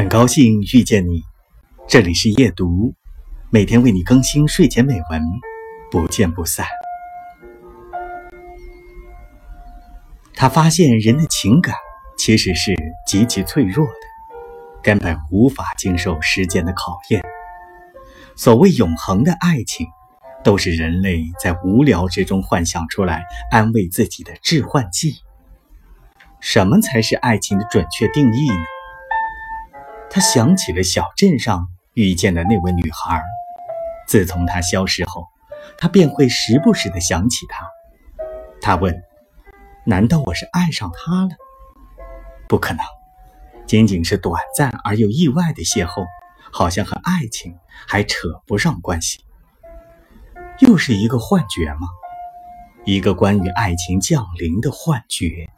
很高兴遇见你，这里是夜读，每天为你更新睡前美文，不见不散。他发现人的情感其实是极其脆弱的，根本无法经受时间的考验。所谓永恒的爱情，都是人类在无聊之中幻想出来安慰自己的致幻剂。什么才是爱情的准确定义呢？他想起了小镇上遇见的那位女孩。自从她消失后，他便会时不时的想起她。他问：“难道我是爱上她了？”不可能，仅仅是短暂而又意外的邂逅，好像和爱情还扯不上关系。又是一个幻觉吗？一个关于爱情降临的幻觉。